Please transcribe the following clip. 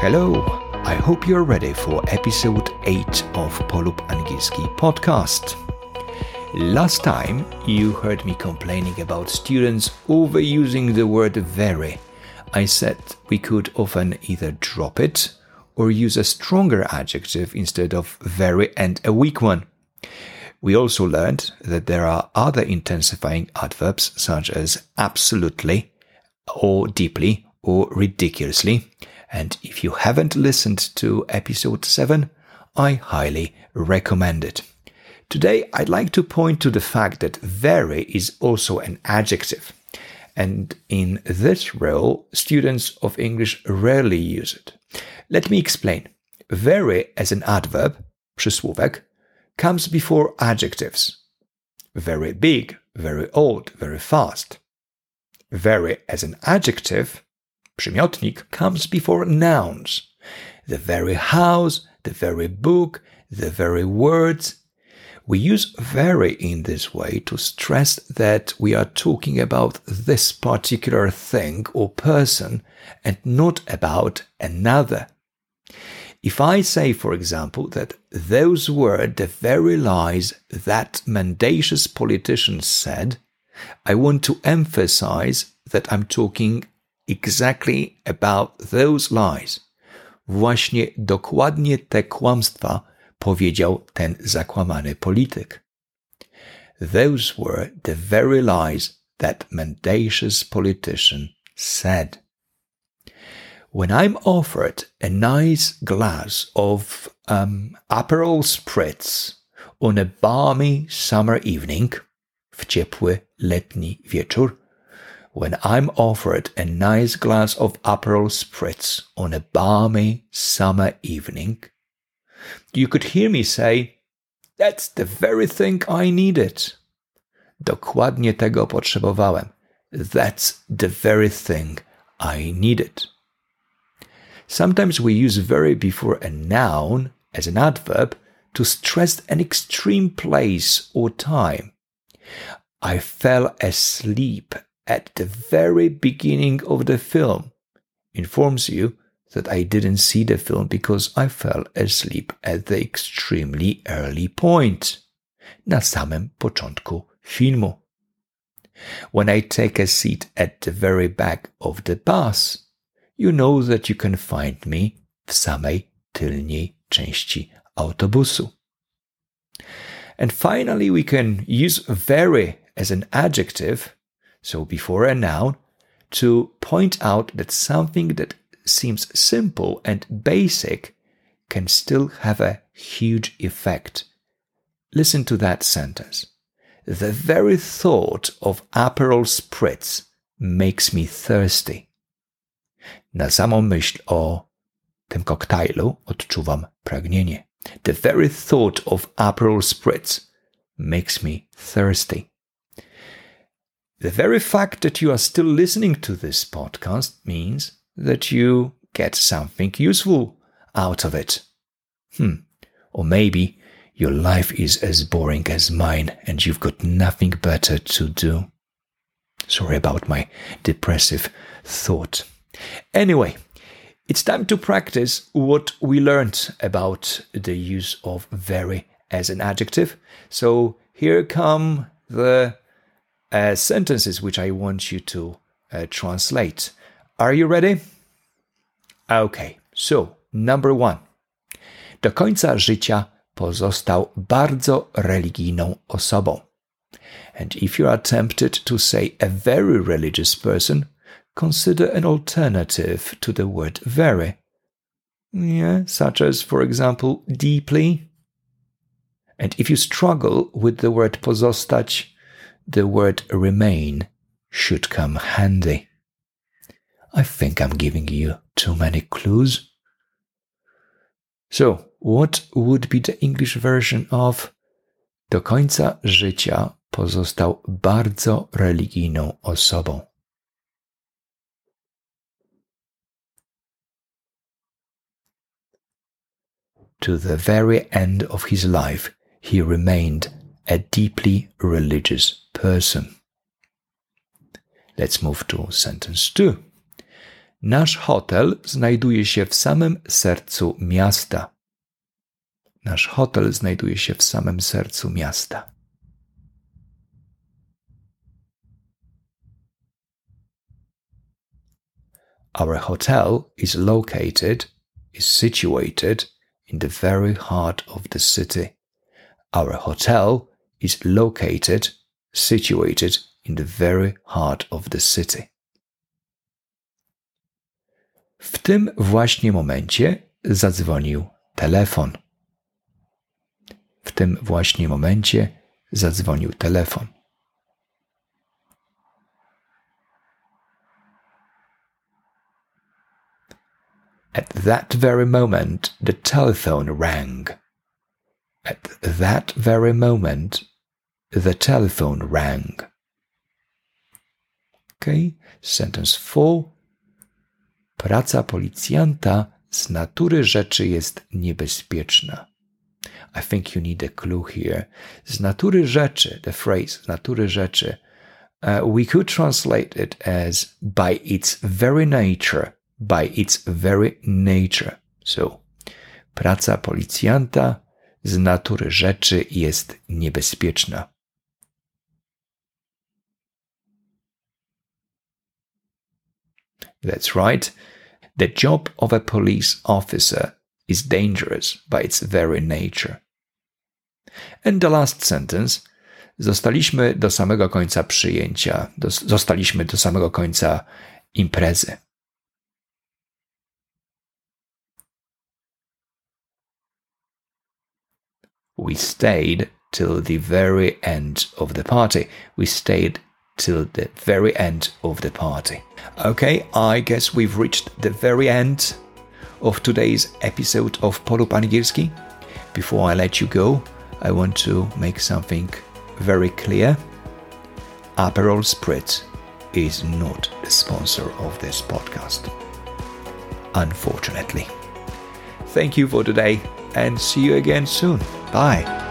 Hello, I hope you're ready for episode 8 of PoLoop Angielski podcast. Last time you heard me complaining about students overusing the word very. I said we could often either drop it or use a stronger adjective instead of very and a weak one. We also learned that there are other intensifying adverbs such as absolutely or deeply or ridiculously and if you haven't listened to episode 7, I highly recommend it. Today, I'd like to point to the fact that very is also an adjective. And in this role, students of English rarely use it. Let me explain. Very as an adverb, przysłówek, comes before adjectives. Very big, very old, very fast. Very as an adjective Przymiotnik comes before nouns. The very house, the very book, the very words. We use very in this way to stress that we are talking about this particular thing or person and not about another. If I say, for example, that those were the very lies that mendacious politicians said, I want to emphasize that I'm talking exactly about those lies. Właśnie dokładnie te kłamstwa powiedział ten zakłamany polityk. Those were the very lies that mendacious politician said. When I'm offered a nice glass of um, Aperol Spritz on a balmy summer evening, w ciepły letni wieczór, when I'm offered a nice glass of Aperol Spritz on a balmy summer evening, you could hear me say, That's the very thing I needed. Dokładnie tego potrzebowałem. That's the very thing I needed. Sometimes we use very before a noun as an adverb to stress an extreme place or time. I fell asleep at the very beginning of the film informs you that I didn't see the film because I fell asleep at the extremely early point. Na samym początku filmu. When I take a seat at the very back of the bus, you know that you can find me w samej tylniej części autobusu. And finally, we can use very as an adjective so before a noun, to point out that something that seems simple and basic can still have a huge effect. Listen to that sentence. The very thought of Aperol Spritz makes me thirsty. Na samą myśl o tym koktajlu odczuwam pragnienie. The very thought of Aperol Spritz makes me thirsty. The very fact that you are still listening to this podcast means that you get something useful out of it. Hmm. Or maybe your life is as boring as mine and you've got nothing better to do. Sorry about my depressive thought. Anyway, it's time to practice what we learned about the use of very as an adjective. So here come the uh, sentences which I want you to uh, translate. Are you ready? Okay, so number one. Do końca życia pozostał bardzo religijną osobą. And if you are tempted to say a very religious person, consider an alternative to the word very. Yeah, such as, for example, deeply. And if you struggle with the word pozostać, the word remain should come handy. I think I'm giving you too many clues. So, what would be the English version of do końca życia pozostał bardzo religijną osobą? To the very end of his life, he remained a deeply religious person. Let's move to sentence two. Nasz hotel znajduje się w samym sercu miasta. Nasz hotel znajduje się w samym sercu miasta. Our hotel is located, is situated in the very heart of the city. Our hotel is located, situated in the very heart of the city. W tym właśnie momencie zadzwonił telefon. W tym właśnie momencie zadzwonił telefon. At that very moment, the telephone rang. At that very moment, the telephone rang. Okay, sentence 4. Praca policjanta z natury rzeczy jest niebezpieczna. I think you need a clue here. Z natury rzeczy, the phrase z natury rzeczy, uh, we could translate it as by its very nature, by its very nature. So, praca policjanta z natury rzeczy jest niebezpieczna. That's right. The job of a police officer is dangerous by its very nature. And the last sentence. Zostaliśmy do samego końca przyjęcia, do, zostaliśmy do samego końca imprezy. We stayed till the very end of the party. We stayed till the very end of the party. Okay, I guess we've reached the very end of today's episode of PoLoop Angielski. Before I let you go, I want to make something very clear. Aperol Spritz is not the sponsor of this podcast. Unfortunately. Thank you for today and see you again soon. Bye.